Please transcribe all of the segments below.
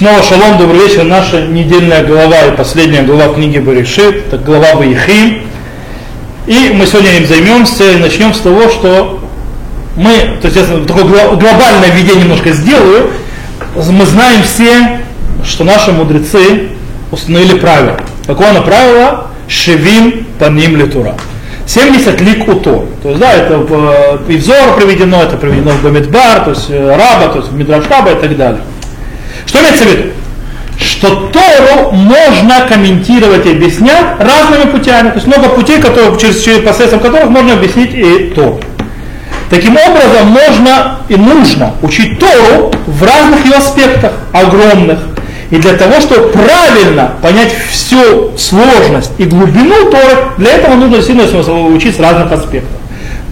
Снова шалом, добрый вечер. Наша недельная глава и последняя глава книги Баришит, это глава Ваихим. И мы сегодня им займемся и начнем с того, что мы, то есть я такое глобальное введение немножко сделаю. Мы знаем все, что наши мудрецы установили правило. Какое оно правило? Шевим паним литура. 70 лик уто. То есть, да, это в Ивзор приведено, это приведено в Бамидбар, то есть э, Раба, то есть в Мидраш Раба и так далее. Что имеется в виду? Что Тору можно комментировать и объяснять разными путями. То есть много путей, которые, через, через посредством которых можно объяснить и Тору. Таким образом, можно и нужно учить Тору в разных ее аспектах, огромных. И для того, чтобы правильно понять всю сложность и глубину Торы, для этого нужно сильно учить с разных аспектов.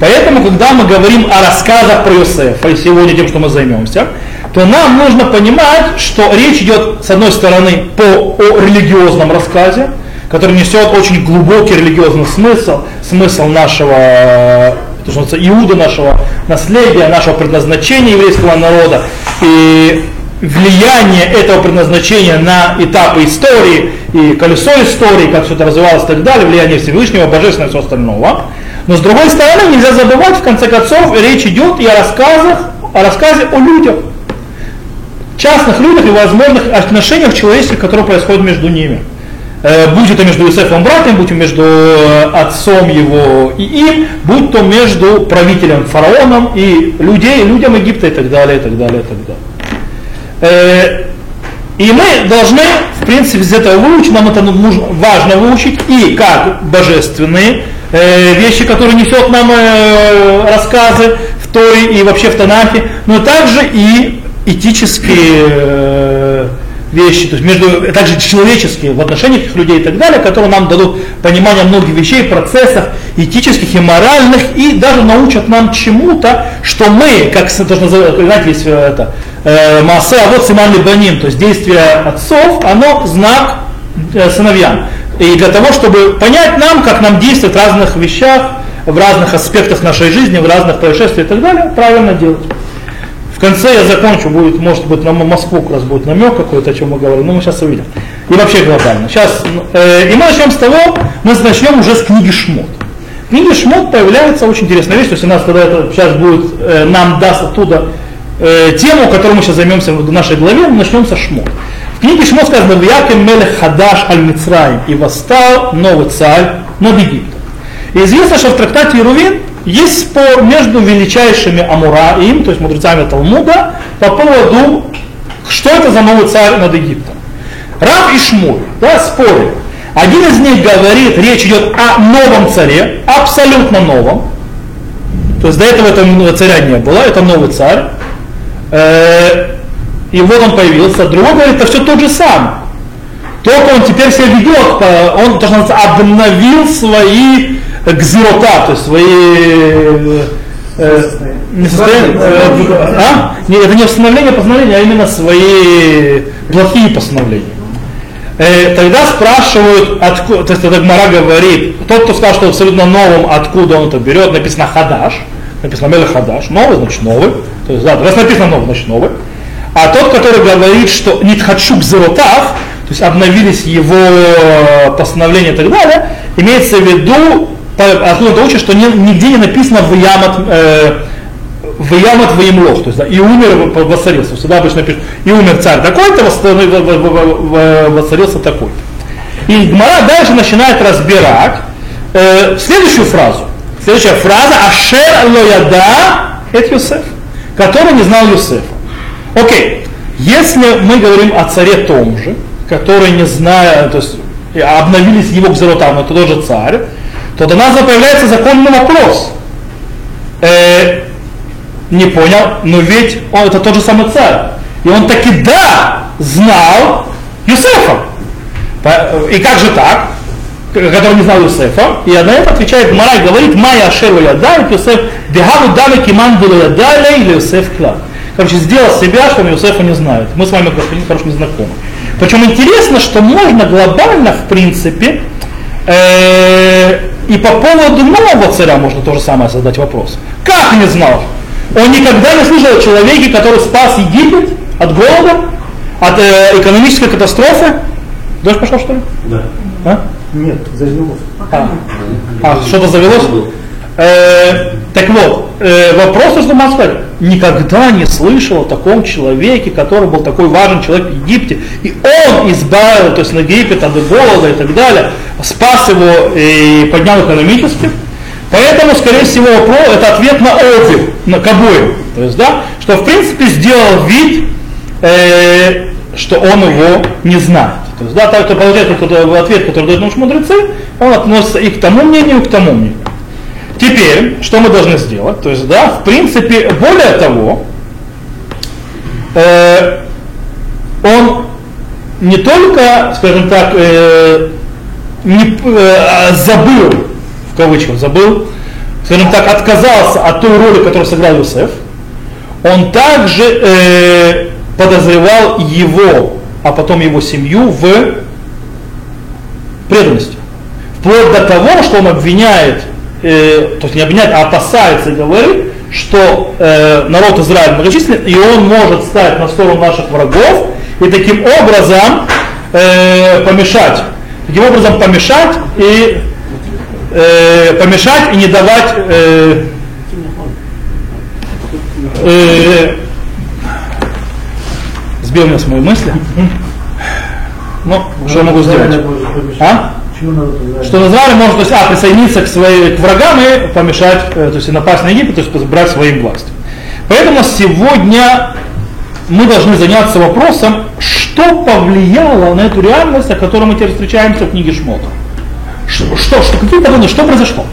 Поэтому, когда мы говорим о рассказах про Иосифа, и сегодня тем, что мы займемся, то нам нужно понимать, что речь идет, с одной стороны, по о религиозном рассказе, который несет очень глубокий религиозный смысл, смысл нашего, то, что Иуда, нашего наследия, нашего предназначения еврейского народа и влияние этого предназначения на этапы истории и колесо истории, как все это развивалось и так далее, влияние Всевышнего, Божественного и всего остального. Но с другой стороны, нельзя забывать, в конце концов, речь идет и о рассказах, о рассказе о людях частных людях и возможных отношениях человеческих, которые происходят между ними. Э, будь это между Иосифом братом, будь то между э, отцом его и им, будь то между правителем фараоном и людей, людям Египта и так далее, и так далее, и так далее. Э, и мы должны, в принципе, из этого выучить, нам это нужно, важно выучить, и как божественные вещи, которые несет нам рассказы в Торе и вообще в Танахе, но также и этические э, вещи, то есть между, также человеческие в отношениях этих людей и так далее, которые нам дадут понимание многих вещей, процессов этических и моральных, и даже научат нам чему-то, что мы, как это же знаете, есть э, это, э, а вот Симан Баним, то есть действие отцов, оно знак сыновьям. И для того, чтобы понять нам, как нам действовать в разных вещах, в разных аспектах нашей жизни, в разных происшествиях и так далее, правильно делать. В конце я закончу, будет, может быть, на Москву как раз будет намек какой-то, о чем мы говорим, но мы сейчас увидим. И вообще глобально. Сейчас, э, и мы начнем с того, мы начнем уже с книги Шмот. В книге Шмот появляется очень интересная вещь, то есть у нас когда это сейчас будет, э, нам даст оттуда э, тему, которой мы сейчас займемся в нашей главе, мы начнем со Шмот. В книге Шмот сказано, в Яким Мелех Хадаш Аль Мицраим, и восстал новый царь над Египтом. И известно, что в трактате Ирувин есть спор между величайшими Амураим, то есть мудрецами Талмуда, по поводу, что это за новый царь над Египтом. Рав и Шмуль, да, спорят. Один из них говорит, речь идет о новом царе, абсолютно новом. То есть до этого этого царя не было, это новый царь. Э, и вот он появился. Другой говорит, это все тот же самый. Только он теперь себя ведет, он, то, что обновил свои гзирота, то есть свои э, э не состояние, э, а? Не, это не восстановление постановления, а именно свои плохие постановления. Э, тогда спрашивают, откуда, то есть это Гмара говорит, тот, кто скажет, что абсолютно новым, откуда он это берет, написано Хадаш, написано Меле Хадаш, новый, значит новый, то есть, да, раз написано новый, значит новый. А тот, который говорит, что не хочу гзиротав, то есть обновились его постановления и так далее, имеется в виду откуда ты учишь, что нигде не написано в Ямат, э, в Ямат Ваимлох, то есть да, и умер, воцарился. Всегда обычно пишут, и умер царь такой-то, воцарился такой. И Гмара дальше начинает разбирать э, следующую фразу. Следующая фраза Ашер лояда это Юсеф, который не знал Юсефа. Окей, если мы говорим о царе том же, который не зная, то есть обновились его кзеротам, это тоже царь, то до нас появляется законный вопрос. Э, не понял, но ведь он это тот же самый царь. И он таки да знал Юсефа. И как же так? который не знал Юсефа, и на это отвечает Мара говорит, Майя Ашеру Ядай, Юсеф, Дехаву Дали Киман Ядай, или Юсеф Кла. Короче, сделал себя, что Юсефа не знает. Мы с вами, господин, хорошо не знакомы. Причем интересно, что можно глобально, в принципе, э, и по поводу нового царя можно то же самое задать вопрос. Как не знал? Он никогда не слышал о человеке, который спас Египет от голода, от э, экономической катастрофы. Дождь пошел, что ли? Да. А? Нет, завелось. А, а что-то завелось? Э, так вот, э, вопрос, что могу сказать, никогда не слышал о таком человеке, который был такой важен человек в Египте, и он избавил, то есть на Египет от голода и так далее, спас его и поднял экономически. Поэтому, скорее всего, это ответ на обе, на к обоим. То есть, да, что в принципе сделал вид, э, что он его не знает. То есть, да, так что получается ответ, который дают наши мудрецы, он относится и к тому мнению, и к тому мнению. Теперь, что мы должны сделать? То есть, да, в принципе, более того, э, он не только, скажем так, э, не, э, забыл, в кавычках забыл, скажем так, отказался от той роли, которую сыграл Юсеф, он также э, подозревал его, а потом его семью в преданности. Вплоть до того, что он обвиняет э, то есть не обвиняет, а опасается и говорит, что э, народ Израиля многочислен, и он может стать на сторону наших врагов и таким образом э, помешать, таким образом помешать и э, помешать и не давать э, э, сбил меня с моей мысли. Ну, что я могу сделать? А? Что Израиль может то есть, а, присоединиться к, своим, к врагам и помешать, э, то есть напасть на Египет, то есть брать своим власть. Поэтому сегодня мы должны заняться вопросом, что повлияло на эту реальность, о которой мы теперь встречаемся в книге Шмота. Что, что, что какие то что произошло?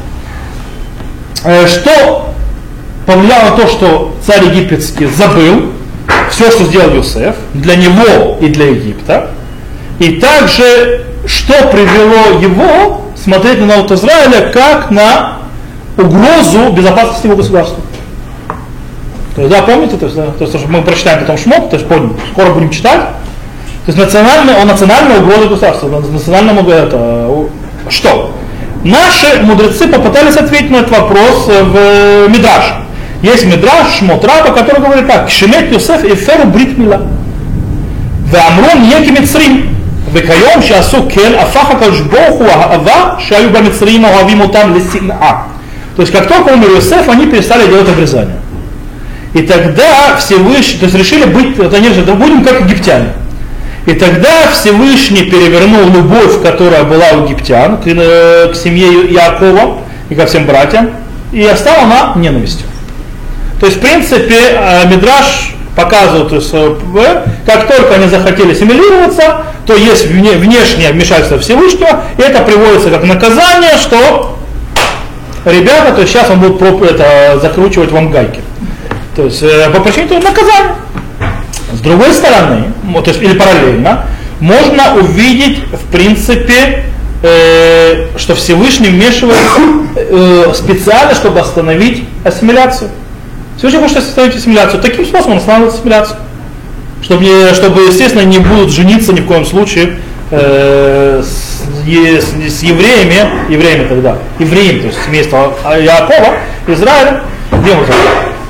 Э, что повлияло то, что царь египетский забыл все, что сделал Юсеф, для него и для Египта, и также что привело его смотреть на народ Израиля как на угрозу безопасности его государства. То есть, да, помните, то есть, то есть мы прочитаем потом шмот, то есть помним, скоро будем читать. То есть национальная, он национальная угроза государства, национальному это, что? Наши мудрецы попытались ответить на этот вопрос в Мидраш. Есть Мидраш, Шмот Раба, который говорит так, Шемет Юсеф и Феру Брит Мила. Вамрон Еки Мицрим. וכיום שעשו כן, הפך הקדוש ברוך הוא האהבה שהיו במצרים אוהבים אותם לשנאה. То есть как только умер Иосиф, они перестали делать обрезание. И тогда Всевышний, то есть решили быть, вот они же, да будем как египтяне. И тогда Всевышний перевернул любовь, которая была у египтян, к, э, к семье Иакова и ко всем братьям, и остала она ненавистью. То есть, в принципе, э, Мидраш показывают, э, как только они захотели ассимилироваться, то есть внешнее вмешательство Всевышнего, и это приводится как наказание, что ребята, то есть сейчас он будет это, закручивать вам гайки. То есть э, по причине этого наказания. С другой стороны, то есть, или параллельно, можно увидеть, в принципе, э, что Всевышний вмешивается э, специально, чтобы остановить ассимиляцию. Всевышний хочет остановить ассимиляцию. Таким способом он останавливает ассимиляцию. Чтобы, не, чтобы, естественно, не будут жениться ни в коем случае э, с, с, с евреями, евреями тогда, евреями, то есть семейство Якова, Израиля, где уже.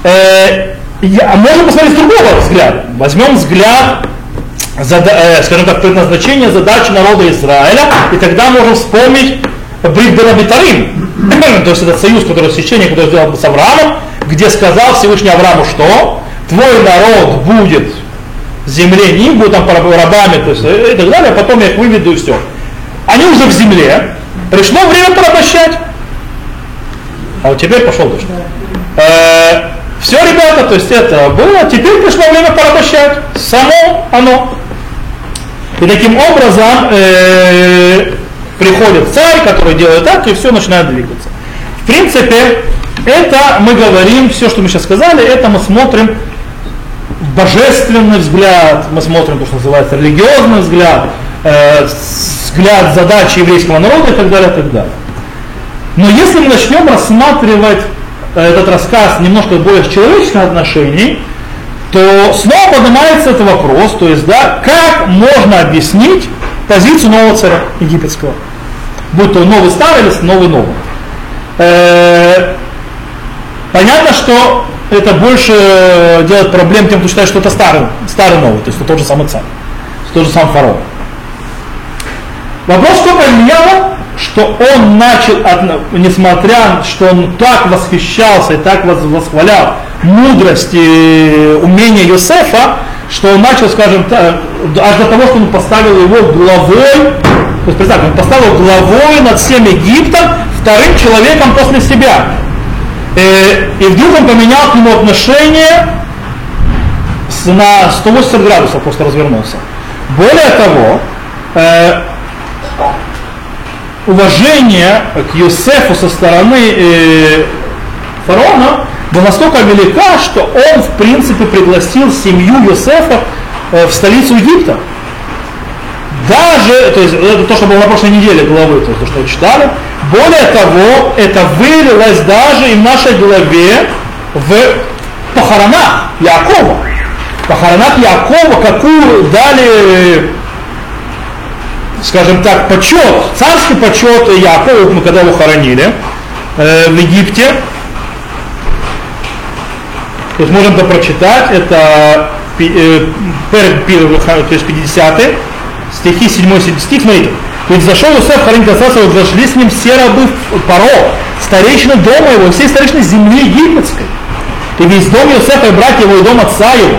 Э, я, а посмотреть с другого взгляда. Возьмем взгляд, зада, э, скажем так, предназначение, задачи народа Израиля, и тогда можем вспомнить Брит Бетарим, то есть этот союз, который священник, который сделал с Авраамом, где сказал Всевышний Аврааму, что твой народ будет в земле, не будут там рабами то есть, э, и так далее, а потом я их выведу и все. Они уже в земле, пришло время порабощать. А вот теперь пошел дождь. Э, все, ребята, то есть это было, теперь пришло время порабощать. Само оно. И таким образом э, приходит царь, который делает так, и все начинает двигаться. В принципе, это мы говорим, все, что мы сейчас сказали, это мы смотрим божественный взгляд, мы смотрим то, что называется религиозный взгляд, э, взгляд задачи еврейского народа и так далее, и так далее. Но если мы начнем рассматривать э, этот рассказ немножко более с человеческих отношений, то снова поднимается этот вопрос, то есть, да, как можно объяснить позицию нового царя египетского, будь то новый старый или новый новый. Э, понятно, что это больше делает проблем тем, кто считает, что это старый, старый новый, то есть это тот же самый царь. тот же сам фараон. Вопрос, что поменяло, что он начал, несмотря, что он так восхищался и так восхвалял мудрость и умение Юсефа, что он начал, скажем аж до того, что он поставил его главой, то есть представьте, он поставил главой над всем Египтом, вторым человеком после себя. Э, и вдруг он поменял к нему отношение на 180 градусов, просто развернулся. Более того, э, уважение к Юсефу со стороны э, фараона была настолько велика, что он в принципе пригласил семью Юсефа э, в столицу Египта. Даже, то есть это то, что было на прошлой неделе главы, то есть то, что читали. Более того, это вылилось даже и в нашей главе в похоронах Якова. Похоронах Якова, какую дали скажем так, почет, царский почет Якову, мы когда его хоронили э, в Египте. Есть можем это прочитать, это э, то есть 50 стихи 7 стих, смотрите. Ведь зашел Иосиф хоронить отца своего, зашли с ним все рабы Паро, старейшины дома его, все старейшины земли египетской. И весь дом Иосифа и братья его, и дом отца его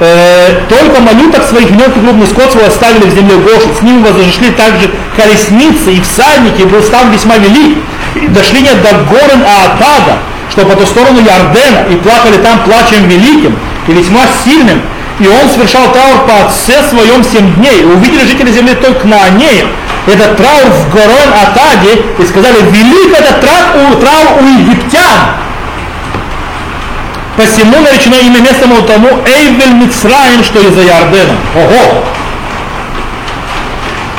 э, только малюток своих мелких крупный скот свой оставили в земле Гошу. С ними возошли также колесницы и всадники, был стан весьма велик. И дошли не до горы Аатада, что по ту сторону Ярдена, и плакали там плачем великим и весьма сильным. И он совершал траур по отце своем семь дней. Увидели жители земли только на Анея, этот траур в горон Атаде, и сказали, велик этот траур, траур у египтян, Посему наречено имя места мол тому Эйвель Мицраим, что из-за Ярдена. Ого!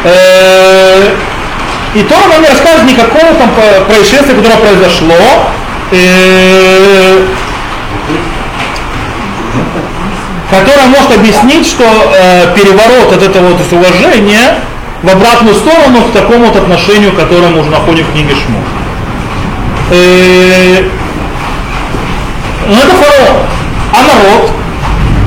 Э, и то нам не рассказывает никакого там происшествия, которое произошло. Э, которое может объяснить, что э, переворот от этого вот уважения в обратную сторону к такому вот отношению, которое мы уже находим в книге Шму. Но это фараон. А народ?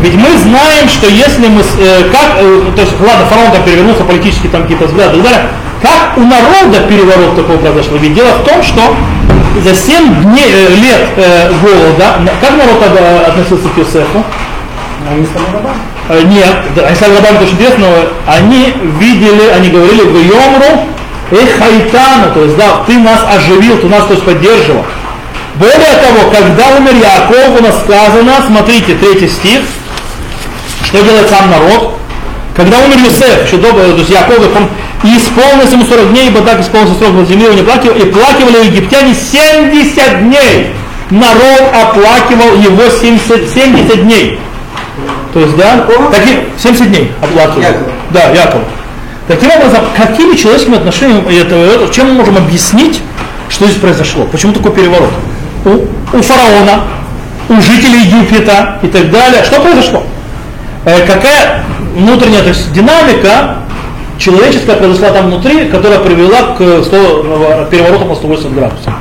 Ведь мы знаем, что если мы, э, как, э, то есть, ладно, фараон там перевернулся, политические там какие-то взгляды и так далее, как у народа переворот такой произошел? Ведь дело в том, что за 7 дней, э, лет э, голода, как народ тогда относился к Юсефу? Стали рабами. Э, нет, они стали рабами, это очень интересно, они видели, они говорили в Йомру, эх, Хайтану, то есть, да, ты нас оживил, ты нас то есть, поддерживал. Более того, когда умер Яков, у нас сказано, смотрите, третий стих, что делает сам народ. Когда умер Юсеф, еще до, то есть Яков, он и исполнился ему 40 дней, ибо так исполнился срок на земле, не плакал, и плакивали египтяне 70 дней. Народ оплакивал его 70, 70 дней. То есть, да, такие, 70 дней оплакивал. Яков. Да, Яков. Таким образом, какими человеческими отношениями это, чем мы можем объяснить, что здесь произошло? Почему такой переворот? у, у фараона, у жителей Египта и так далее. Что произошло? Э, какая внутренняя то есть, динамика человеческая произошла там внутри, которая привела к 100, перевороту по 180 градусов.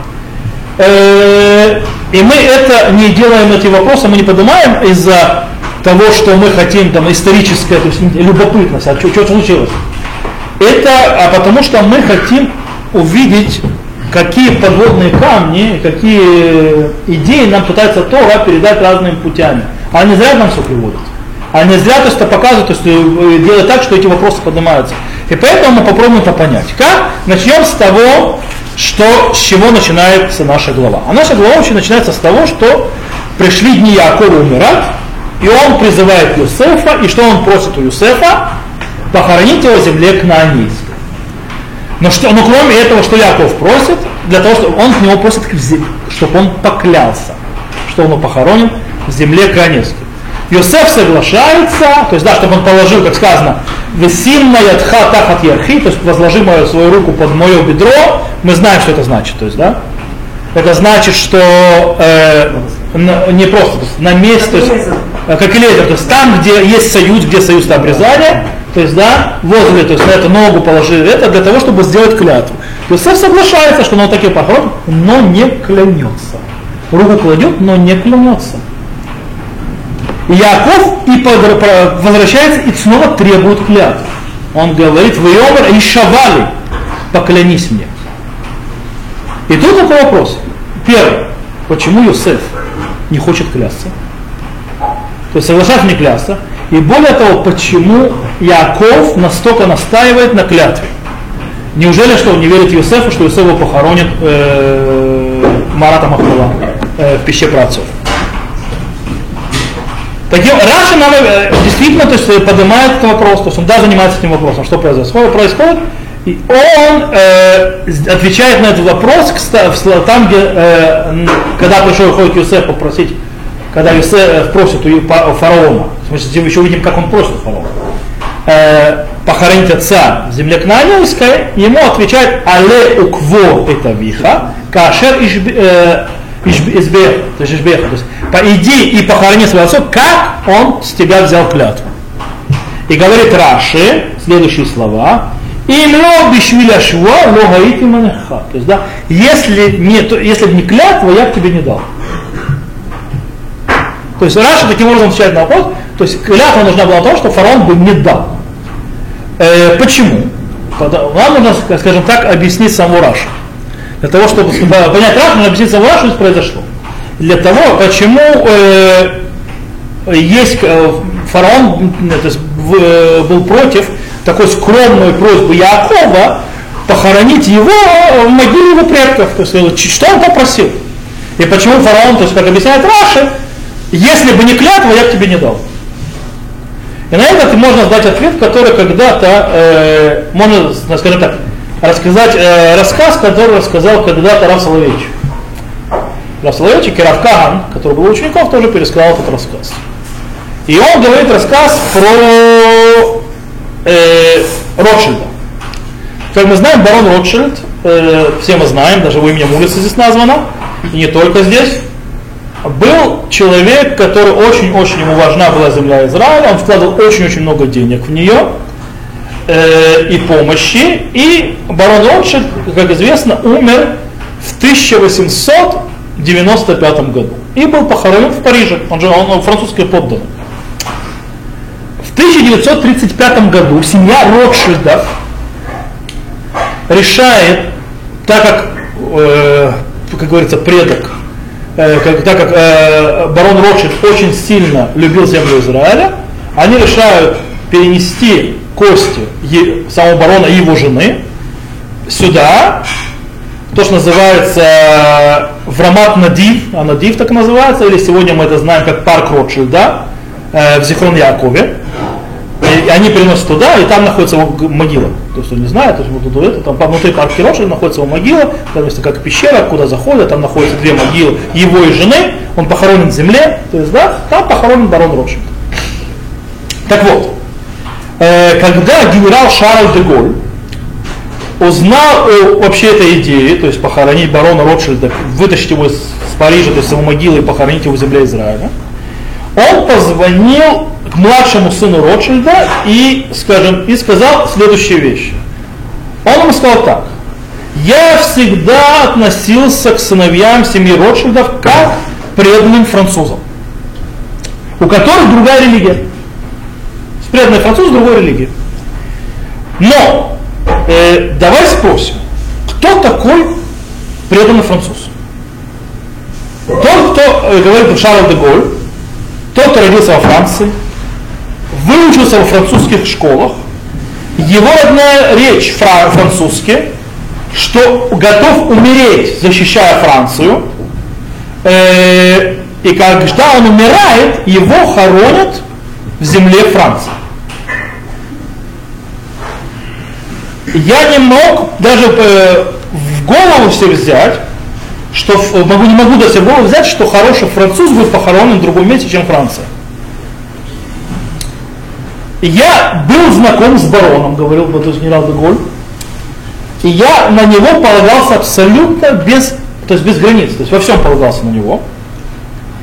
Э, и мы это не делаем эти вопросы, мы не поднимаем из-за того, что мы хотим там историческое, то есть любопытность, а что, что случилось. Это а потому что мы хотим увидеть какие подводные камни, какие идеи нам пытается Тора передать разными путями. А не зря нам все приводят. А не зря то, что показывают, то, что э, делают так, что эти вопросы поднимаются. И поэтому мы попробуем это понять. Как? Начнем с того, что, с чего начинается наша глава. А наша глава вообще начинается с того, что пришли дни Якова умирать, и он призывает Юсефа, и что он просит у Юсефа? Похоронить его в земле Кнаанийской. Но, что, но кроме этого, что Яков просит, для того, чтобы он с него просит, чтобы он поклялся, что он его похоронен в земле Каневской. Йосеф соглашается, то есть, да, чтобы он положил, как сказано, весимна ядха тахат ярхи, то есть возложи мою свою руку под мое бедро, мы знаем, что это значит, то есть, да, это значит, что э, не просто то есть, на месте, то есть, э, как и лезер, то есть там, где есть союз, где союз обрезания, то есть, да, возле, то есть на эту ногу положили это для того, чтобы сделать клятву. Иосиф соглашается, что он таки похорон, но не клянется. Руку кладет, но не клянется. И Яков и возвращается и снова требует клятву. Он говорит, вы и шавали, поклянись мне. И тут такой вопрос. Первый, почему Юсеф не хочет клясться? То есть соглашаться не клясться. И более того, почему Яков настолько настаивает на клятве? Неужели что он не верит Юсефу, что Юсеф похоронит э, Марата Махмула э, в пище працов? Таким, Раша нам э, действительно то есть, поднимает этот вопрос, то есть он да, занимается этим вопросом, что происходит, происходит и он э, отвечает на этот вопрос там, где, э, когда пришел ходит Юсеф попросить, когда Юсеф э, просит у фараона, в смысле, еще увидим, как он просит фараона, э, похоронить отца. В земле Кнааневской, ему отвечает «Але укво это виха, кашер избех», то есть избех, то есть «Иди и похорони своего отца, как он с тебя взял клятву». И говорит Раши, следующие слова, Имло бишвиля шва логаити манеха. То есть, да, если, не, то, если не клятва, я бы тебе не дал. То есть Раша таким образом отвечает на вопрос, то есть клятва нужна была того, что фараон бы не дал. Э, почему? Нам нужно, скажем так, объяснить саму Рашу. Для того, чтобы понять Рашу, нужно объяснить саму Рашу, что произошло. Для того, почему э, есть э, фараон то есть, в, был против такой скромную просьбу Якова похоронить его в могиле его предков. То есть, что он попросил? И почему фараон, то есть, как объясняет Раши, если бы не клятва, я бы тебе не дал. И на это можно дать ответ, который когда-то, э, можно, скажем так, рассказать э, рассказ, который рассказал когда-то Раф Соловейч. Раф Соловейч и Кирав Каган, который был учеником, тоже пересказал этот рассказ. И он говорит рассказ про э, Ротшильда. Как мы знаем, барон Ротшильд, э, все мы знаем, даже его именем улица здесь названа, и не только здесь, был человек, который очень-очень ему важна была земля Израиля, он вкладывал очень-очень много денег в нее э, и помощи, и барон Ротшильд, как известно, умер в 1895 году и был похоронен в Париже, он же он французский подданный. 1935 году семья Ротшильдов решает, так как, э, как говорится, предок, э, как, так как э, барон Ротшильд очень сильно любил землю Израиля, они решают перенести кости самого барона и его жены сюда, то, что называется Врамат Надив, а Надив так называется, или сегодня мы это знаем как парк Ротшильда, э, в Зихрон Якове. Они приносят туда, и там находится его могила. То есть он не знает, то есть вот это, там внутри парка Роши находится его могила, там есть как пещера, куда заходят, там находятся две могилы его и жены, он похоронен в земле, то есть да, там похоронен барон Ротшильд. Так вот, э, когда генерал Шарль де Голь узнал о вообще этой идее, то есть похоронить барона Ротшильда, вытащить его из Парижа, то есть его могилы и похоронить его в земле Израиля, он позвонил младшему сыну Ротшильда и, скажем, и сказал следующие вещи. Он ему сказал так. Я всегда относился к сыновьям семьи Ротшильдов как преданным французам, у которых другая религия. Преданный француз другой религии. Но э, давай спросим, кто такой преданный француз? Тот, кто э, говорит Шарль де Голь, тот, кто родился во Франции, выучился во французских школах, его родная речь французский, что готов умереть, защищая Францию, э, и когда он умирает, его хоронят в земле Франции. Я не мог даже э, в голову все взять, что могу, не могу до себя взять, что хороший француз будет похоронен в другом месте, чем Франция. Я был знаком с бароном, говорил Батус генерал Деголь, и я на него полагался абсолютно без, то есть без границ, то есть во всем полагался на него.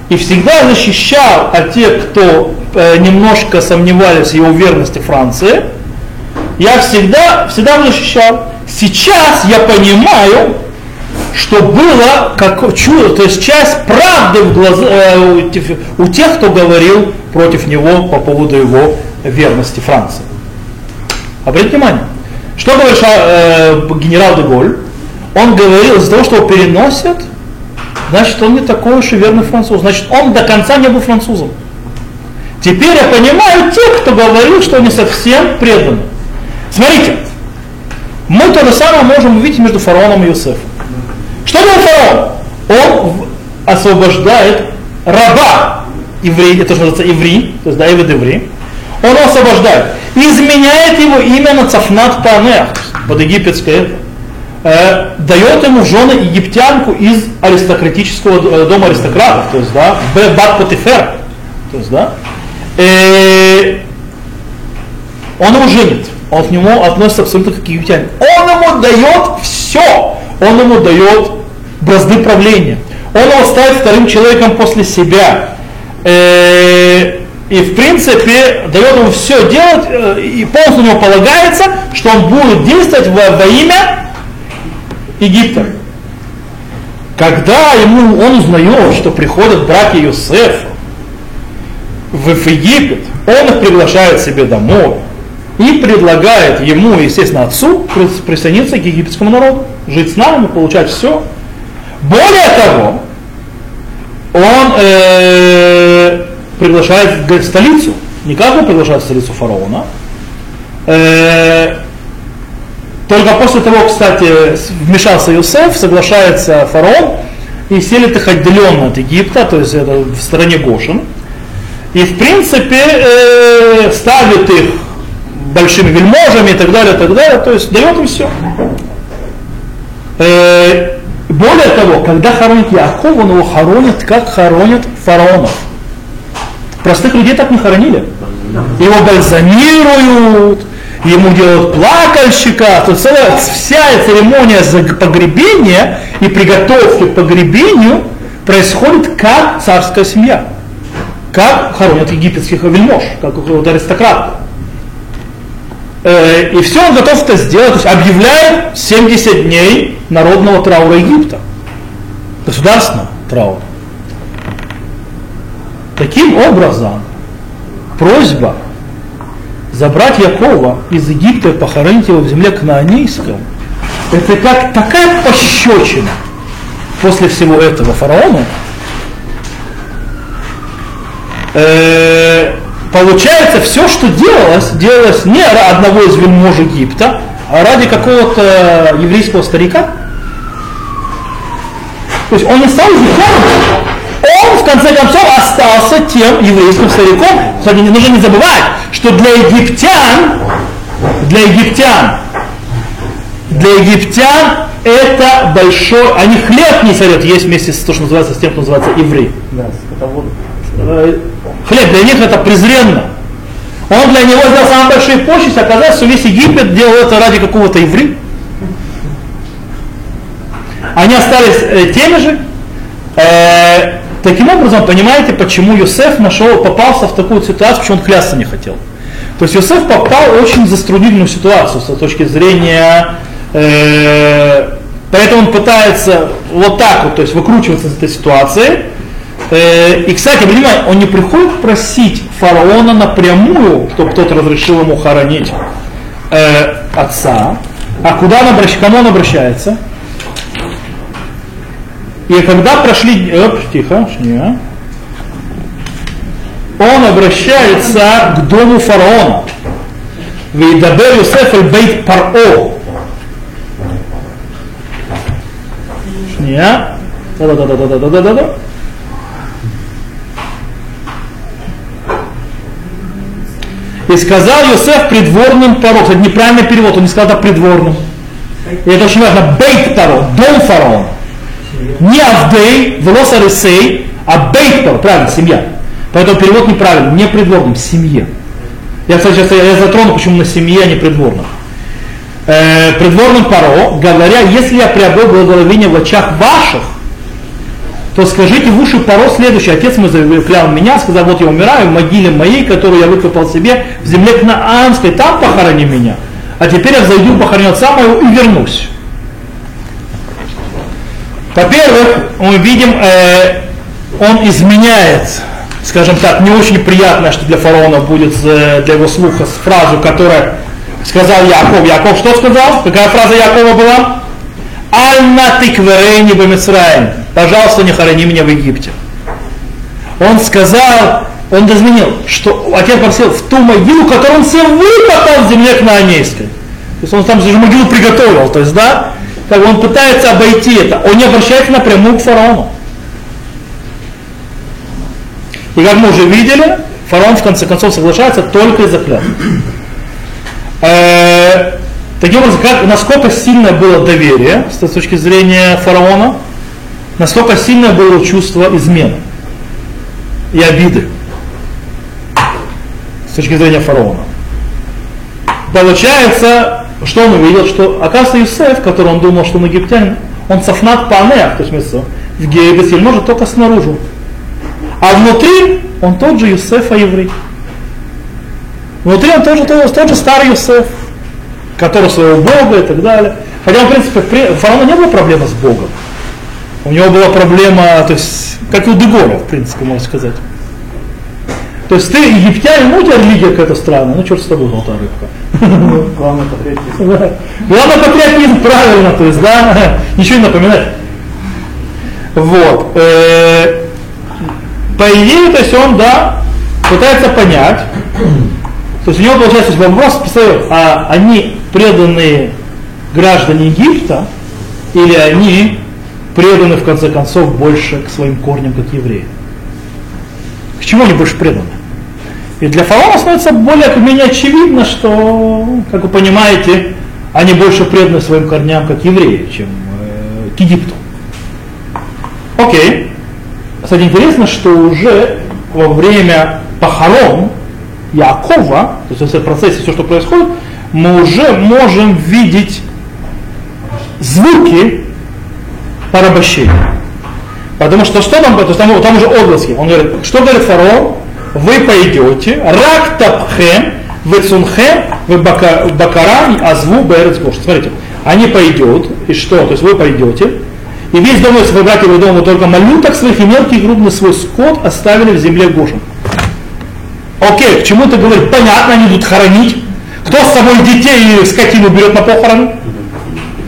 И всегда защищал от тех, кто э, немножко сомневались в его верности Франции, я всегда, всегда защищал. Сейчас я понимаю, что было как чудо, то есть часть правды в глаза, э, у тех, кто говорил против него по поводу его верности Франции. Обратите внимание, что говорит э, генерал Деголь? Он говорил, из-за того, что его переносят, значит, он не такой уж и верный француз. Значит, он до конца не был французом. Теперь я понимаю тех, кто говорил, что они совсем преданы. Смотрите, мы то же самое можем увидеть между фараоном и Иосифом. Что делает фараон? Он освобождает раба еврей, это что называется еврей, то есть да, еврей еврей. Он освобождает. изменяет его имя на Цафнат Панех, под египетское э, дает ему жены египтянку из аристократического э, дома аристократов, то есть, да, Бат Патифер, то есть, да, э, он его женит, он к нему относится абсолютно как египтянин. Он ему дает все, он ему дает бразды правления, он его ставит вторым человеком после себя, и в принципе дает ему все делать, э, и полностью на него полагается, что он будет действовать во, во имя Египта. Когда ему, он узнает, что приходят братья Юсефа в, в Египет, он их приглашает себе домой и предлагает ему, естественно, отцу присоединиться к египетскому народу, жить с нами, получать все. Более того, он э, приглашает в столицу, не как он приглашает в столицу фараона, э, только после того, кстати, вмешался Юсеф, соглашается фараон, и селит их отделенно от Египта, то есть это в стороне Гошин. И в принципе э, ставит их большими вельможами и так далее, и так далее, то есть дает им все. Э, более того, когда хоронят Якова, он его хоронят, как хоронят фараонов. Простых людей так не хоронили. Его бальзамируют, ему делают плакальщика, то целая, вся церемония погребения и приготовки к погребению происходит как царская семья, как хоронят египетских вельмож, как вот аристократов. Э, и все он готов это сделать, то есть объявляет 70 дней народного траура Египта, государственного траура. Таким образом, просьба забрать Якова из Египта и похоронить его в земле Кнаанейском, это как такая пощечина после всего этого фараону, э, получается, все, что делалось, делалось не ради одного из вельмож Египта, а ради какого-то еврейского старика. То есть он не стал египтянином, он в конце концов остался тем еврейским стариком. Кстати, нужно не забывать, что для египтян, для египтян, для египтян это большой, они хлеб не сорят, есть вместе с то, что называется, с тем, что называется еврей. Да, э, хлеб для них это презренно. Он для него сделал самые большие почести, оказалось, что весь Египет делал это ради какого-то еврея. Они остались э, теми же, э, Таким образом, понимаете, почему Юсеф нашел, попался в такую ситуацию, почему он клясться не хотел. То есть Юсеф попал в очень затруднительную ситуацию с точки зрения, э, поэтому он пытается вот так вот, то есть выкручиваться из этой ситуации. Э, и, кстати, понимаете, он не приходит просить фараона напрямую, чтобы кто-то разрешил ему хоронить э, отца, а куда он обращается, кому он обращается? И когда прошли, оп, тихо, шня, он обращается к дому фараона. Вейдабер Юсеф бейт паро. Шня. Да-да-да-да-да-да-да-да. И сказал Юсеф придворным паро. Это неправильный перевод, он не сказал это придворным. И это очень важно. Бейт паро, дом фараона. Не Авдей, Велос Арисей, а Бейтпор, правильно, семья. Поэтому перевод неправильный, не придворным, семье. Я, кстати, сейчас я затрону, почему на семье, а не придворным. Э, придворным Паро, говоря, если я приобрел благословение в очах ваших, то скажите в уши Паро следующее. Отец мой заклял меня, сказал, вот я умираю в могиле моей, которую я выкопал себе в земле Кнаанской, там похорони меня. А теперь я взойду, похороню отца моего и вернусь. Во-первых, мы видим, э, он изменяет скажем так, не очень приятная, что для фараона будет э, для его слуха фразу, которая сказал Яков. Яков что сказал? Какая фраза Якова была? Альна тикверейни бамисраем. Пожалуйста, не хорони меня в Египте. Он сказал, он изменил, что отец просил в ту могилу, которую он себе выкопал в земле кнаанейской. То есть он там же могилу приготовил. То есть, да, как он пытается обойти это. Он не обращается напрямую к фараону. И как мы уже видели, фараон в конце концов соглашается только из-за клятвы. Э, таким образом, насколько сильное было доверие с точки зрения фараона, насколько сильное было чувство измены и обиды с точки зрения фараона. Получается, что он увидел, что оказывается Юсеф, который он думал, что он египтянин, он сафнат панех, то есть в Геебесиль может только снаружи. А внутри он тот же Юсеф, а еврей. Внутри он тоже тот, тот же старый Юсеф, который своего Бога и так далее. Хотя, в принципе, фараона не было проблемы с Богом. У него была проблема, то есть, как и у Дегора, в принципе, можно сказать. То есть ты египтянин, ну у тебя религия какая-то странная, ну черт с тобой, золотая рыбка. Главное патриотизм. Главное патриотизм, правильно, то есть, да, ничего не напоминает. Вот. Э, по идее, то есть он, да, пытается понять, то есть у него получается вопрос, представляю, а они преданные граждане Египта, или они преданы в конце концов больше к своим корням, как евреи? К чему они больше преданы? И для фараона становится более-менее очевидно, что, как вы понимаете, они больше преданы своим корням, как евреи, чем э, к Египту. Окей. Кстати, интересно, что уже во время похорон Якова, то есть в процессе все, что происходит, мы уже можем видеть звуки порабощения. Потому что что там, то есть там, там уже отблески. Он говорит, что говорит фараон? Вы пойдете, рак тапхем, вы цунхем, вы бакарам, азву берец Смотрите, они пойдут, и что? То есть вы пойдете, и весь дом свой братьев и дома только малюток своих и мелкий крупный свой скот оставили в земле Гошин. Окей, к чему ты говоришь? Понятно, они идут хоронить. Кто с собой детей и скотину берет на похороны?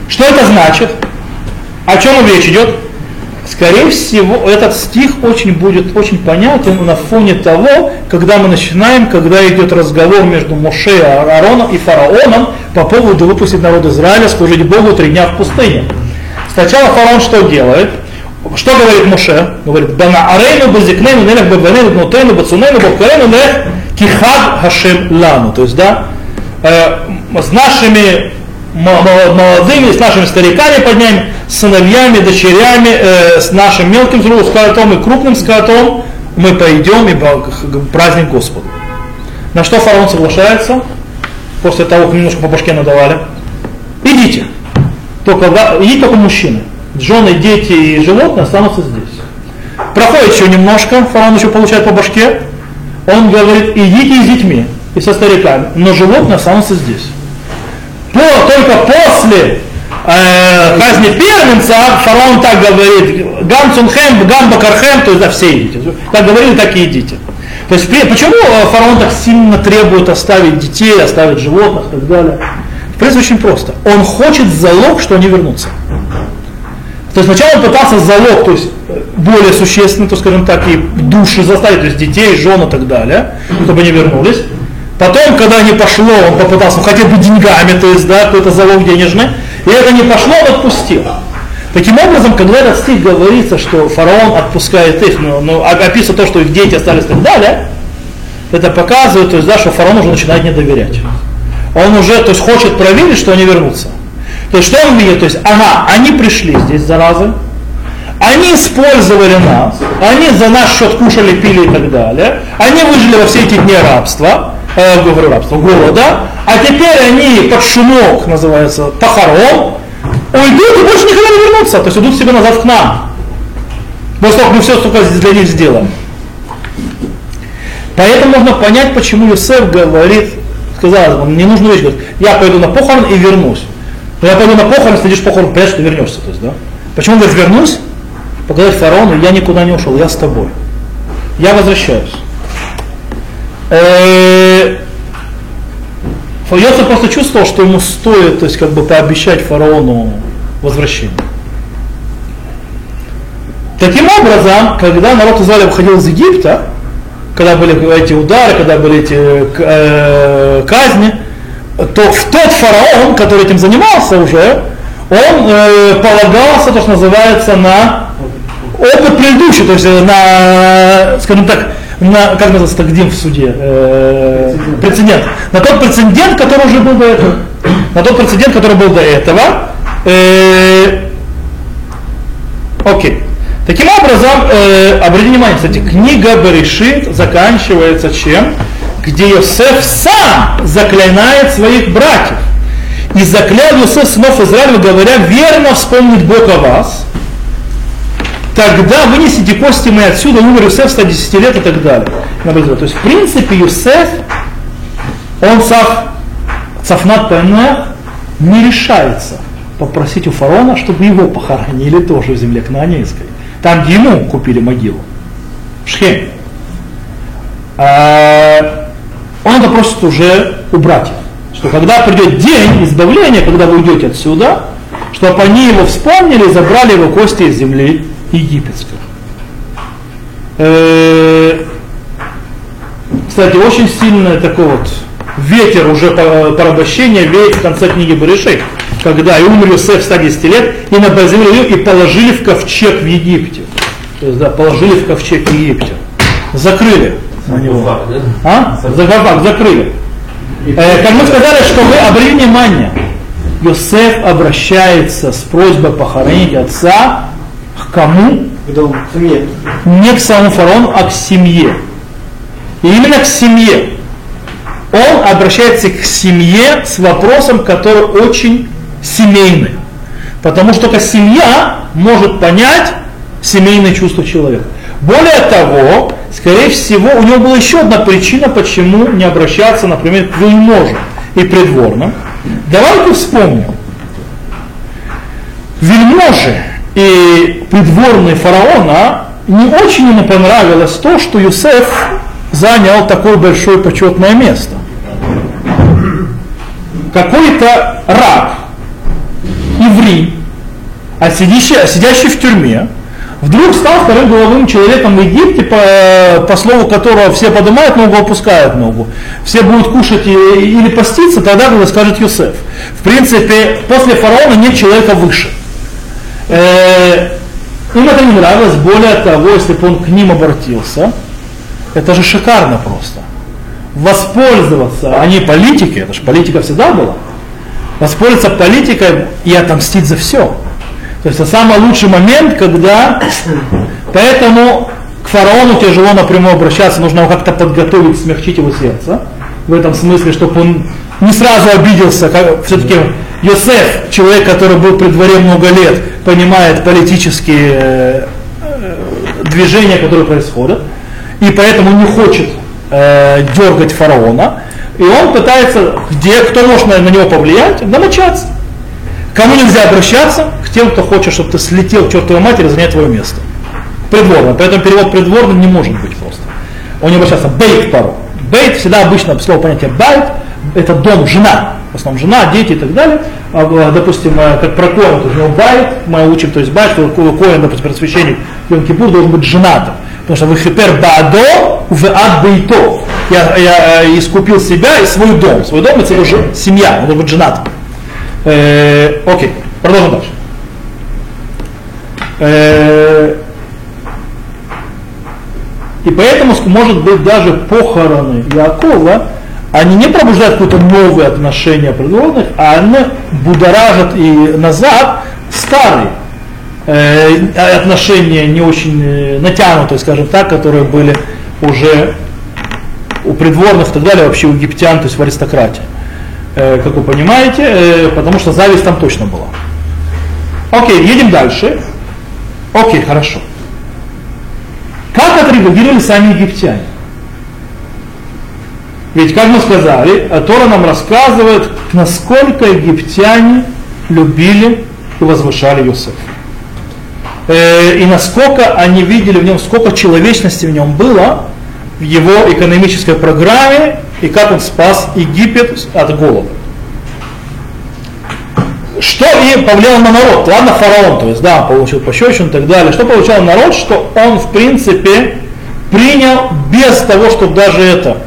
Что это значит? О чем речь идет? Скорее всего, этот стих очень будет очень понятен на фоне того, когда мы начинаем, когда идет разговор между Моше, Аароном и фараоном по поводу выпустить народ Израиля служить Богу три дня в пустыне. Сначала фараон что делает? Что говорит Моше? Говорит, Бана арейну базикнейну нелех бабанейну бнутейну бацунейну бабкарейну нелех кихад хашем лану. То есть, да, э, с нашими молодыми, с нашими стариками подняем, с сыновьями, дочерями, э, с нашим мелким скотом и крупным скотом мы пойдем и праздник Господу. На что фараон соглашается, после того, как немножко по башке надавали, идите, только, идите только мужчины, жены, дети и животные останутся здесь. Проходит еще немножко, фараон еще получает по башке, он говорит, идите с детьми и со стариками, но животные останутся здесь. По, только после э, казни первенца фараон так говорит, гам цунхем, гам бакархем, то есть да, все идите. Как говорили, так и идите. То есть почему э, фараон так сильно требует оставить детей, оставить животных и так далее? В принципе, очень просто. Он хочет залог, что они вернутся. То есть сначала он пытался залог, то есть более существенно, то скажем так, и души заставить, то есть детей, жен и так далее, чтобы они вернулись. Потом, когда не пошло, он попытался, ну, хотя бы деньгами, то есть, да, какой-то залог денежный, и это не пошло, он отпустил. Таким образом, когда этот стих говорится, что фараон отпускает их, ну, ну, описывает то, что их дети остались и так далее, это показывает, то есть, да, что фараон уже начинает не доверять. Он уже, то есть, хочет проверить, что они вернутся. То есть, что он видит? То есть, ага, они пришли здесь, заразы, они использовали нас, они за наш счет кушали, пили и так далее, они выжили во все эти дни рабства, э, говорю рабства, голода, а теперь они под шумок, называется, похорон, уйдут и больше никогда не вернутся, то есть идут себе назад к нам. После того, мы все столько для них сделаем. Поэтому можно понять, почему Юсеф говорит, сказал, он не нужно вещь, говорит, я пойду на похорон и вернусь. Но я пойду на похорон, следишь похорон, понятно, что вернешься. То есть, да? Почему он говорит, вернусь? Показать фараону, я никуда не ушел, я с тобой. я возвращаюсь. Э, Йосиф просто чувствовал, что ему стоит, то есть как бы пообещать фараону возвращение. Таким образом, когда народ Израиля выходил из Египта, когда были эти удары, когда были эти э, казни, то в тот фараон, который этим занимался уже, он э, полагался, то, что называется, на опыт предыдущий, то есть э, на, скажем так, на, как называется тагдим в суде, э, прецедент. прецедент. На тот прецедент, который уже был до этого. На тот прецедент, который был до этого. Э, окей. Таким образом, э, обратите внимание, кстати, книга Берешит заканчивается чем? Где Йосеф сам заклинает своих братьев. И заклял Йосеф сынов Израиля, говоря, верно вспомнит Бог о вас, тогда вынесите кости мои отсюда, умер Юсеф 110 лет и так далее. То есть, в принципе, Юсеф, он цав, цафнат Пенех не решается попросить у фараона, чтобы его похоронили тоже в земле Кнаанейской. Там, где ему купили могилу. В Шхеме. А, он это просит уже у братьев. Что когда придет день избавления, когда вы уйдете отсюда, чтобы они его вспомнили и забрали его кости из земли египетских. Э, кстати, очень сильный такой вот ветер уже порабощения веет в конце книги Баришей, когда и умер Юсеф 110 лет, и на ее и положили в ковчег в Египте. То есть, да, положили в ковчег в Египте. Закрыли на него. А? Заговак, закрыли. Э, как мы сказали, что вы обрели внимание, Йосеф обращается с просьбой похоронить отца кому? К дому, к семье. Не к самому фараону, а к семье. И именно к семье. Он обращается к семье с вопросом, который очень семейный. Потому что только семья может понять семейные чувства человека. Более того, скорее всего, у него была еще одна причина, почему не обращаться, например, к вельможам и придворным. Давайте вспомним. Вельможи и придворный фараона, не очень ему понравилось то, что Юсеф занял такое большое почетное место. Какой-то раб, еврей, а сидящий, а сидящий в тюрьме, вдруг стал вторым головым человеком в Египте, по, по слову которого все поднимают ногу, опускают ногу. Все будут кушать и, или поститься, тогда, когда скажет Юсеф. В принципе, после фараона нет человека выше. Э, им это не нравилось, более того, если бы он к ним обратился, это же шикарно просто. Воспользоваться, они политики, это же политика всегда была, воспользоваться политикой и отомстить за все. То есть это самый лучший момент, когда, поэтому к фараону тяжело напрямую обращаться, нужно его как-то подготовить, смягчить его сердце. В этом смысле, чтобы он не сразу обиделся, как все-таки Йосеф, человек, который был при дворе много лет, понимает политические э, движения, которые происходят, и поэтому не хочет э, дергать фараона. И он пытается, где, кто может на, на него повлиять, домочаться. Кому нельзя обращаться? К тем, кто хочет, чтобы ты слетел к чертовой матери занять твое место. Придворно. Поэтому перевод придворный не может быть просто. Он не обращается бейт пару. בית всегда обычно слово понятие בית, это дом, жена в основном жена, дети и так далее. А, а, допустим, э, как про Коэн, то есть בית, мы учим, то есть בית, что Коэн, допустим, священник Йом Кипур должен быть женатым. Потому что וכיפר בעדו, ובעד ביתו. Я, я э, искупил себя и свой дом. Свой дом это уже семья, он должен быть женатым. Э, окей, продолжим дальше. Э, и поэтому, может быть, даже похороны Якова они не пробуждают какое-то новое отношение придворных, а они будоражат и назад старые э, отношения не очень э, натянутые, скажем так, которые были уже у придворных и так далее, вообще у египтян, то есть в аристократии. Э, как вы понимаете, э, потому что зависть там точно была. Окей, едем дальше. Окей, хорошо. Как отреагировали сами египтяне? Ведь, как мы сказали, Тора нам рассказывает, насколько египтяне любили и возвышали Иосифа. э, и насколько они видели в нем, сколько человечности в нем было в его экономической программе, и как он спас Египет от голода. Что и повлияло на народ? Ладно, фараон, то есть, да, получил пощечину и так далее. Что получал народ? Что он, в принципе, принял без того, чтобы даже это,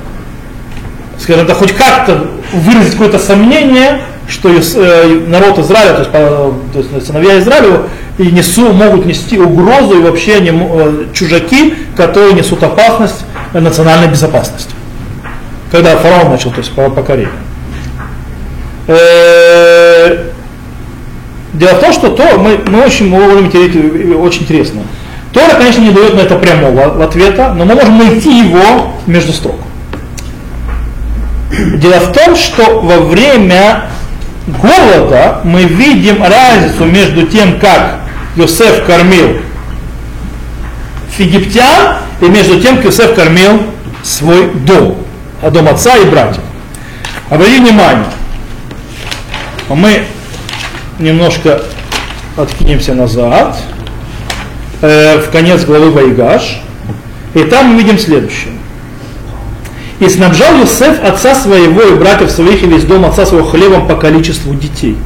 скажем так, хоть как-то выразить какое-то сомнение, что э, народ Израиля, то есть, то есть сыновья Израиля, и несу, могут нести угрозу и вообще они, э, чужаки, которые несут опасность национальной безопасности. Когда фараон начал, то есть покорение. Э, дело в том, что то мы, мы очень можем очень интересно. Тора, конечно, не дает на это прямого ответа, но мы можем найти его между строк. Дело в том, что во время голода мы видим разницу между тем, как Йосеф кормил египтян и между тем, как Йосеф кормил свой дом, а дом отца и братьев. Обратите внимание, мы немножко откинемся назад, э, в конец главы Вайгаш, и там мы видим следующее. И снабжал Юсеф отца своего и братьев своих и весь дом отца своего хлебом по количеству детей.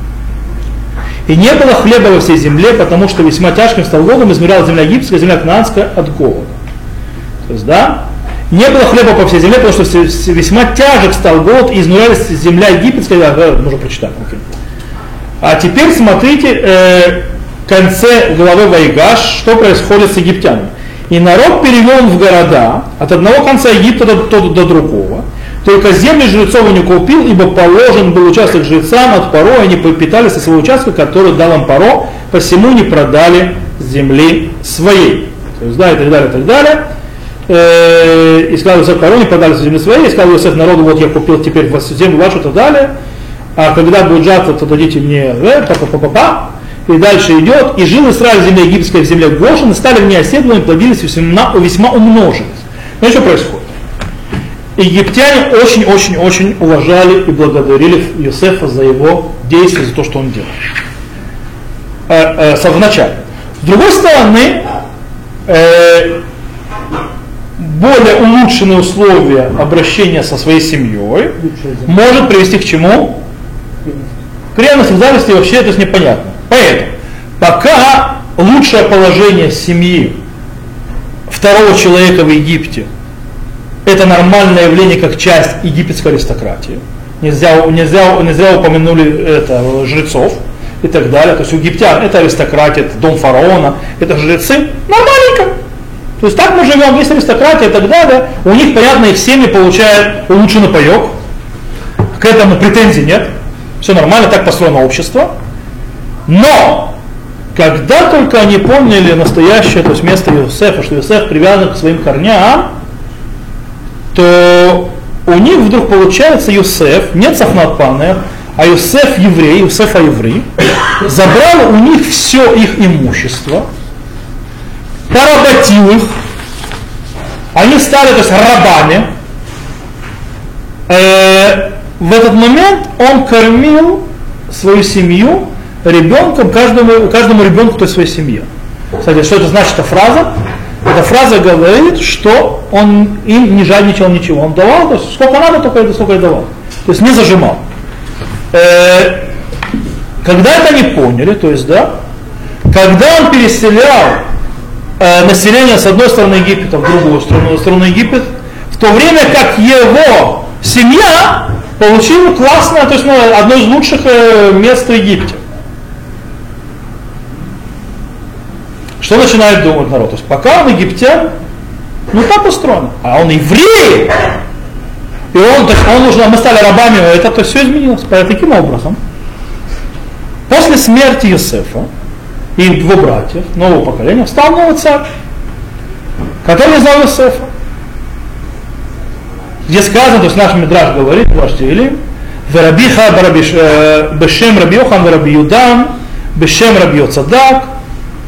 И не было хлеба во всей земле, потому что весьма тяжким стал голодом, измеряла земля египетская, земля кнаанская от голода. То есть, да, не было хлеба по всей земле, потому что весьма тяжек стал голод, и изнурялась земля египетская, да, можно прочитать. Okay. А теперь смотрите, э, в конце главы Вайгаш, что происходит с египтянами. И народ перевел в города от одного конца Египта до, до, до другого. Только земли жрецов не купил, ибо положен был участок жрецам от Паро, и они питались со своего участка, который дал им Паро, посему не продали земли своей. То есть, да, и так далее, и так далее. Э, и сказал Иосиф Паро, не продали земли своей, и сказал Иосиф народу, вот я купил теперь землю вашу, и так далее. А когда будет жатва, то дадите мне, э, па па па па и дальше идет, и жил Израиль в земле египетской, в земле Гошин, и стали в ней оседлыми, плодились весьма, весьма умножились. Ну что происходит? Египтяне очень-очень-очень уважали и благодарили Иосифа за его действия, за то, что он делал. Э, э, вначале. С другой стороны, э, более улучшенные условия обращения со своей семьей может привести к чему? К ревности, к зависти вообще это непонятно. Поэтому, пока лучшее положение семьи второго человека в Египте это нормальное явление как часть египетской аристократии. Нельзя, нельзя, нельзя упомянули это, жрецов и так далее. То есть у египтян это аристократия, это дом фараона, это жрецы. Нормальненько. То есть так мы живем, есть аристократия и так далее. У них, понятно, их семьи получают улучшенный паек. К этому претензий нет. Все нормально, так построено общество. Но, когда только они поняли настоящее, то есть место Иосифа, что Иосиф привязан к своим корням, то у них вдруг получается Юсеф, нет Сафнатпанех, а Юсеф еврей, Юсефа еврей, забрал у них все их имущество, поработил их, они стали то есть, рабами. Э, в этот момент он кормил свою семью ребенком, каждому, каждому ребенку той своей семье. Кстати, что это значит эта фраза? Эта фраза говорит, что он им не жадничал ничего. Он давал, то есть сколько надо, только это сколько и давал. То есть не зажимал. Э, когда это не поняли, то есть, да, когда он переселял э, население с одной стороны Египета в другую сторону, сторону Египет, в то время как его семья получила классное, то есть ну, одно из лучших э, мест в Египте. Что начинает думать народ? То есть пока он египтян, ну так устроено. А он еврей. И он, то есть он нужно, мы стали рабами, это то все изменилось. Таким образом, после смерти Иосифа и его братьев, нового поколения, стал новый царь, который знал Иосифа. Где сказано, то есть наш Мидраш говорит, ваш Тилим, Верабиха Бешем Раби Йохан Вераби Юдан, Бешем Раби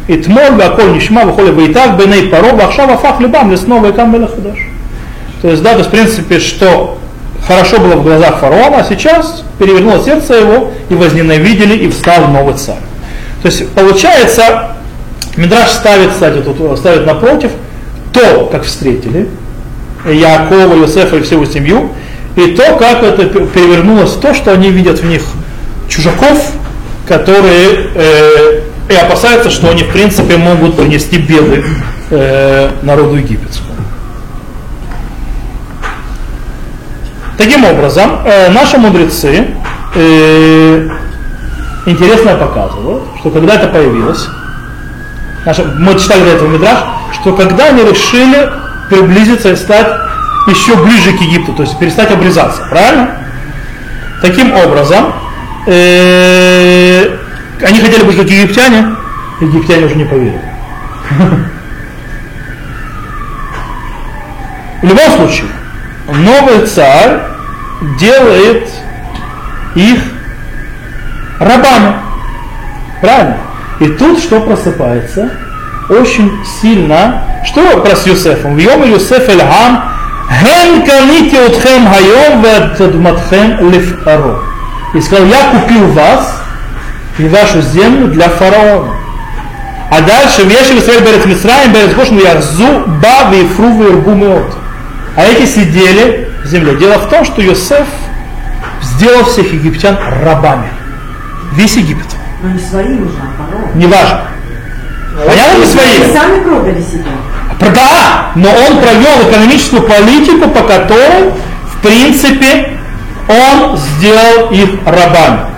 Итмоль Баколь Нишма Вахоли Бейтав Беней Паро Бахшав Афах Либам Лесного Икам Мелахадаш. То есть, да, то есть, в принципе, что хорошо было в глазах фараона, а сейчас перевернуло сердце его и возненавидели, и встал новый царь. То есть, получается, Мидраш ставит, кстати, тут ставит напротив то, как встретили Якова, Йосефа и всю его семью, и то, как это перевернулось то, что они видят в них чужаков, которые э, и опасаются, что они в принципе могут принести беды э, народу египетскому. Таким образом, э, наши мудрецы э, интересно показывают, что когда это появилось, наша, мы читали до этого Мидраш, что когда они решили приблизиться и стать еще ближе к Египту, то есть перестать обрезаться, правильно? Таким образом, э, они хотели быть как египтяне, египтяне уже не поверили. В любом случае, новый царь делает их рабами. Правильно? И тут что просыпается? Очень сильно. Что про Юсефом? В Йом Юсеф Эльхам Хем каните утхем хайом вадматхем лифаро. И сказал, я купил вас и вашу землю для фараона. А дальше, вешали Израиль Берет Мисраим, Берет Гошин, Яхзу, Ба, Вифру, Виргу, Меот. А эти сидели в земле. Дело в том, что Йосеф сделал всех египтян рабами. Весь Египет. Но не свои уже, а фараон. Не важно. Понятно, не свои? Они сами продали себя. Да, но он провел экономическую политику, по которой, в принципе, он сделал их рабами.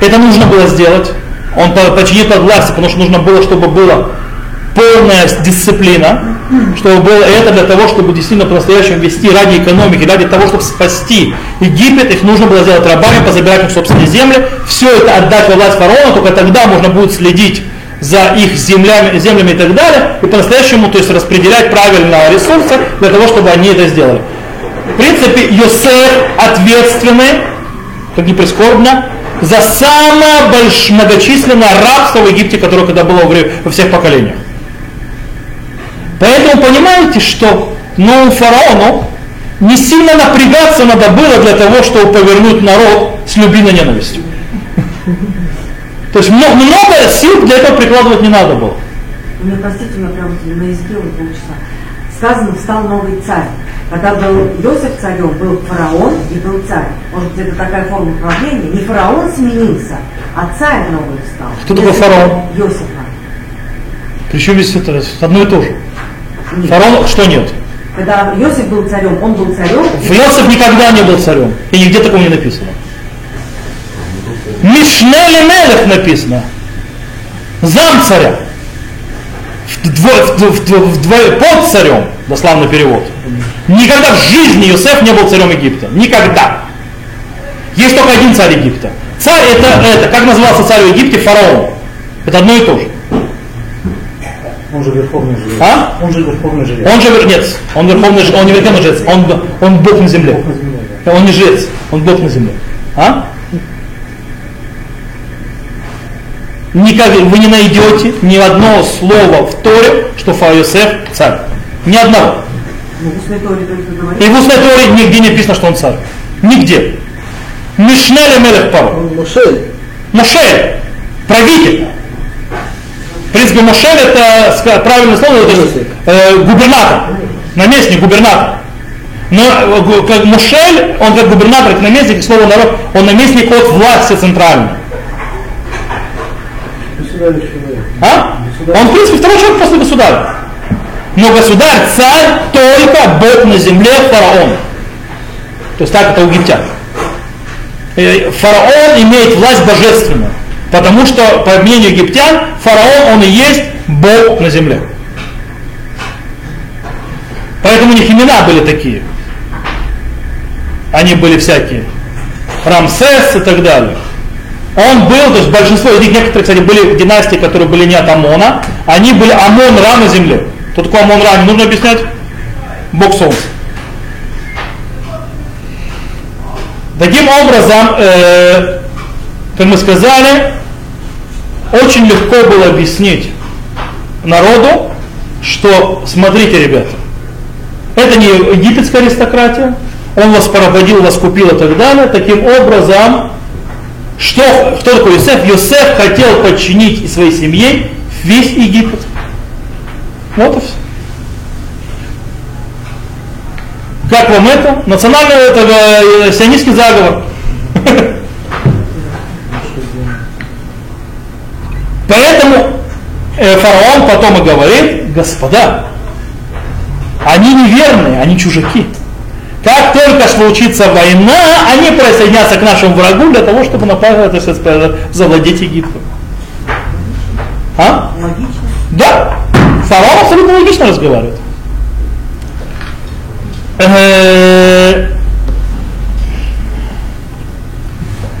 Это нужно было сделать. Он подчинил под власть, потому что нужно было, чтобы была полная дисциплина, чтобы было это для того, чтобы действительно по-настоящему вести ради экономики, ради того, чтобы спасти Египет, их нужно было сделать рабами, позабирать их собственные земли, все это отдать во власть фараона, только тогда можно будет следить за их землями, землями и так далее, и по-настоящему, то есть распределять правильно ресурсы для того, чтобы они это сделали. В принципе, Йосеф ответственный, как ни прискорбно, за самое большое многочисленное рабство в Египте, которое когда было во всех поколениях. Поэтому понимаете, что новому фараону не сильно напрягаться надо было для того, чтобы повернуть народ с любви на ненавистью. То есть много, много сил для этого прикладывать не надо было. Мне, простите, у меня прям на языке уже полчаса. Сказано, встал новый царь. Когда был Иосиф царем, был фараон и был царь. Может быть, это такая форма правления. Не фараон сменился, а царь новый встал. Кто такой фараон? Иосифа. Причем здесь это одно и то же. Нет. Фараон что нет? Когда Иосиф был царем, он был царем. Иосиф никогда не был царем. И нигде такого не написано. Мишнели Мелех написано. Зам царя. Вдвое, вдвое, вдвое, под царем, дословный перевод. Никогда в жизни Иосиф не был царем Египта. Никогда. Есть только один царь Египта. Царь это, это, как назывался царь в Египте, фараон. Это одно и то же. Он же верховный жрец. А? Он же верховный жрец. Он же жрец. Он верховный жрец. Он не верховный жрец. Он, он Бог на земле. Бог на земле, да. Он не жрец. Он Бог на земле. А? Никак, вы не найдете ни одного слова в Торе, что Фаосеф царь. Ни одного. Ну. И в устной Торе нигде не написано, что он царь. Нигде. Мишнеле Мелех Паро. Мушель. Мушель. Правитель. В принципе, Мушель это правильное слово, это же, э, губернатор. Наместник, губернатор. Но э, как Мушель, он как губернатор, как наместник, к слову народ, он наместник от власти центральной. А? Он, в принципе, второй человек после государя. Но государь, царь, только Бог на земле, фараон. То есть так это у египтян. Э, Фараон имеет власть божественную. Потому что, по мнению египтян, фараон, он и есть Бог на земле. Поэтому у них имена были такие. Они были всякие. Рамсес и так далее. Он был, то есть большинство из них, некоторые, кстати, были династии, которые были не от Амона, они были Амон-Ра на земле. Кто такой Амон-Ра, не нужно объяснять? Бог Солнца. Таким образом, э, как мы сказали, очень легко было объяснить народу, что, смотрите, ребята, это не египетская аристократия, он вас поработил, вас купил и так далее. Таким образом, что, кто такой Йосеф? Йосеф хотел подчинить своей семье весь Египет. Вот и все. Как вам это? Национальный это э, сионистский заговор. Поэтому э, фараон потом и говорит, господа, они неверные, они чужаки. Как только случится война, они присоединятся к нашему врагу для того, чтобы напасть, завладеть Египтом. А? Логично. Да. Фараон абсолютно логично разговаривает.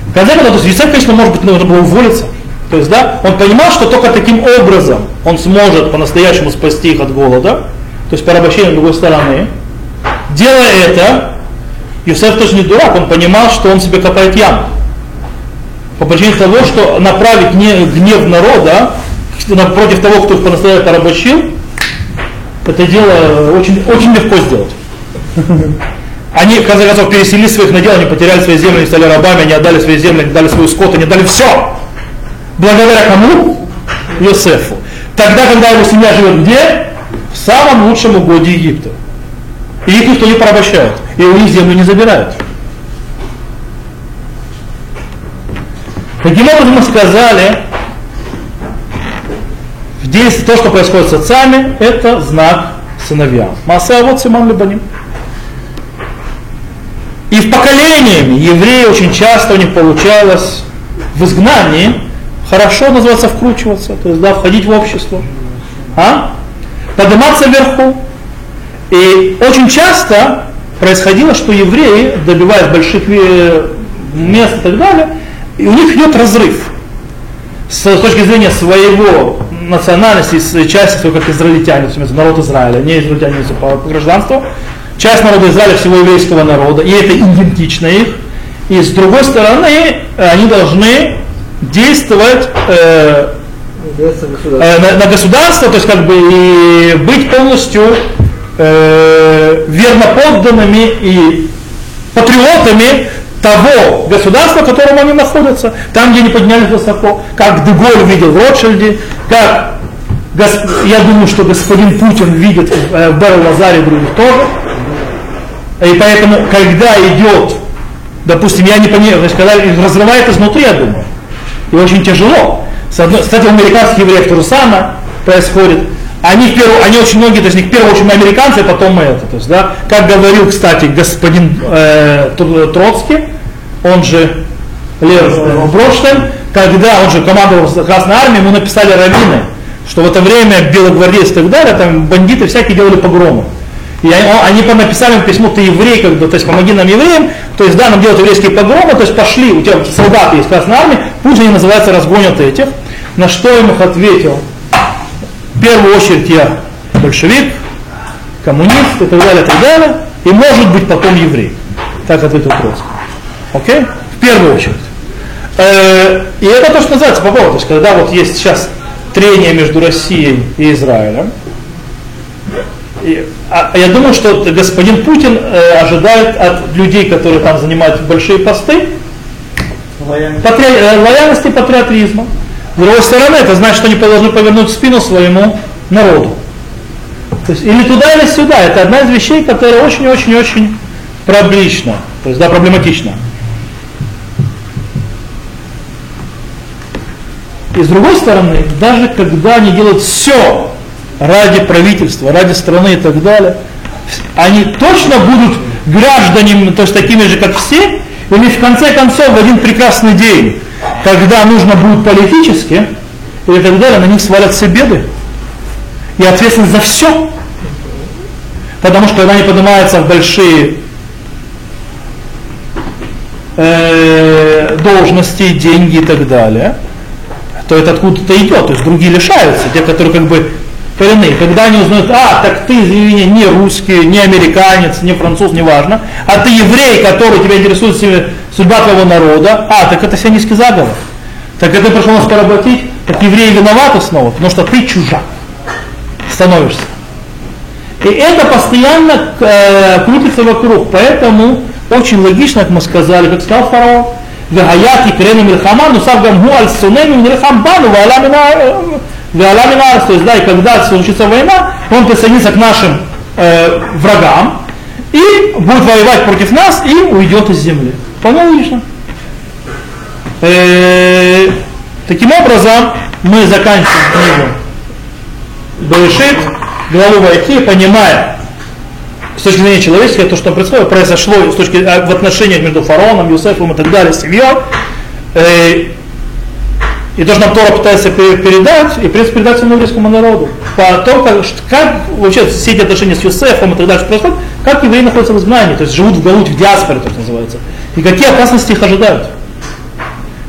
В конце концов, то есть Юсеф, конечно, может быть, нужно было уволиться. То есть, да, он понимал, что только таким образом он сможет по-настоящему спасти их от голода, то есть порабощение другой стороны. Делая это, Юсеф тоже не дурак, он понимал, что он себе копает яму. По причине того, что направить не гнев народа против того, кто их по-настоящему порабощил, это дело очень, очень легко сделать. Они, в конце концов, переселили своих надел, они потеряли свои земли, они стали рабами, они отдали свои земли, они дали свою скот, они дали все. Благодаря кому? Йосефу. Тогда, когда его семья живет где? В самом лучшем угоде Египта. И их никто не порабощает. И у них землю не забирают. Таким образом мы сказали, здесь то, что происходит с отцами, это знак сыновьям. Маса вот Симон Лебаним. И в поколениями евреи очень часто у них получалось в изгнании хорошо называется вкручиваться, то есть да, входить в общество, а? подниматься вверху. И очень часто происходило, что евреи, добиваясь больших э, мест и так далее, и у них идет разрыв с точки зрения своего национальности, с части своего как израильтяне, народ Израиля, не израильтяне по гражданству, часть народа Израиля всего еврейского народа, и это идентично их. И с другой стороны, они должны действовать э, э, на, на государство, то есть как бы и быть полностью э, верноподданными и патриотами того государства, в котором они находятся, там, где они поднялись высоко, как Деголь видел в Ротшильде, как я думаю, что господин Путин видит в Берл Лазаре других тоже, и поэтому, когда идет, допустим, я не понимаю, есть когда разрывает изнутри, я думаю, и очень тяжело. С одной, кстати, у американских евреев то же самое происходит. Они, в первую, они очень многие, то них в первую очередь американцы, а потом мы это. То есть, да, как говорил, кстати, господин э, Троцкий, он же Лев Броштейн, когда он же командовал Красной Армией, ему написали раввины, что в это время белогвардейцы и так далее, там бандиты всякие делали погромы. И они, они написали им письмо, ты еврей, как бы, то есть помоги нам евреям, то есть да, нам делают еврейские погромы, то есть пошли, у тебя солдаты есть Красной Армии, пусть они называются разгонят этих. На что им их ответил? В первую очередь я большевик, коммунист и так далее, и так далее, и может быть потом еврей. Так ответил Троцкий. Окей? В первую очередь. Э, и это то, что называется по поводу, то есть когда вот есть сейчас трение между Россией и Израилем, а, я думаю, что господин Путин э, ожидает от людей, которые там занимают большие посты, патри... Э, лояльности патриотизма. С другой стороны, это значит, что они должны повернуть спину своему народу. То есть, или туда, или сюда. Это одна из вещей, которая очень-очень-очень проблематична. То есть, да, проблематична. И с другой стороны, даже когда они делают все ради правительства, ради страны и так далее, они точно будут гражданами, то есть такими же, как все, или в конце концов в один прекрасный день, когда нужно будет политически, и так далее, на них свалятся беды и ответственность за все. Потому что когда они поднимаются в большие э, должности, деньги и так далее, то это откуда-то идет, то есть другие лишаются, те, которые как бы коренные. Когда они узнают, а, так ты, извини, не русский, не американец, не француз, неважно, а ты еврей, который тебя интересует судьба твоего народа, а, так это сионистский заговор. Так это пришел нас поработить, так евреи виноваты снова, потому что ты чужак становишься. И это постоянно э, крутится вокруг, поэтому очень логично, как мы сказали, как сказал фараон, Вагаят и Крена Мирхаман, Усав Гамгу Аль Сунеми Мирхамбану, Виалавинар, то есть, да, и когда случится война, он присоединится к нашим э, врагам и будет воевать против нас и уйдет из земли. Вполне логично. Э, таким образом, мы заканчиваем книгу Берешит, главу войти, понимая, с точки зрения человеческой, то, что произошло, произошло с точки, э, в отношениях между фараоном, Юсефом и так далее, семьей, э, и то, что нам Тора пытается передать, и в принципе передать всему еврейскому народу. По тому, как, как вообще все эти отношения с Юсефом и так далее происходят, как евреи находятся в изгнании, то есть живут в Галут, в диаспоре, что называется. И какие опасности их ожидают.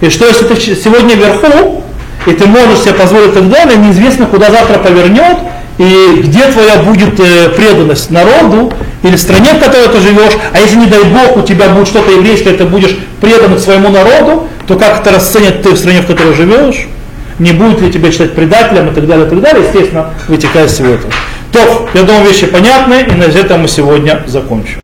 И что если ты сегодня вверху, и ты можешь себе позволить и так далее, неизвестно, куда завтра повернет, и где твоя будет э, преданность народу, или стране, в которой ты живешь, а если, не дай Бог, у тебя будет что-то еврейское, ты будешь предан своему народу, то как это расценят ты в стране, в которой живешь, не будет ли тебя считать предателем и так далее, и так далее, естественно, вытекая из всего этого. То, я думаю, вещи понятны, и на этом мы сегодня закончим.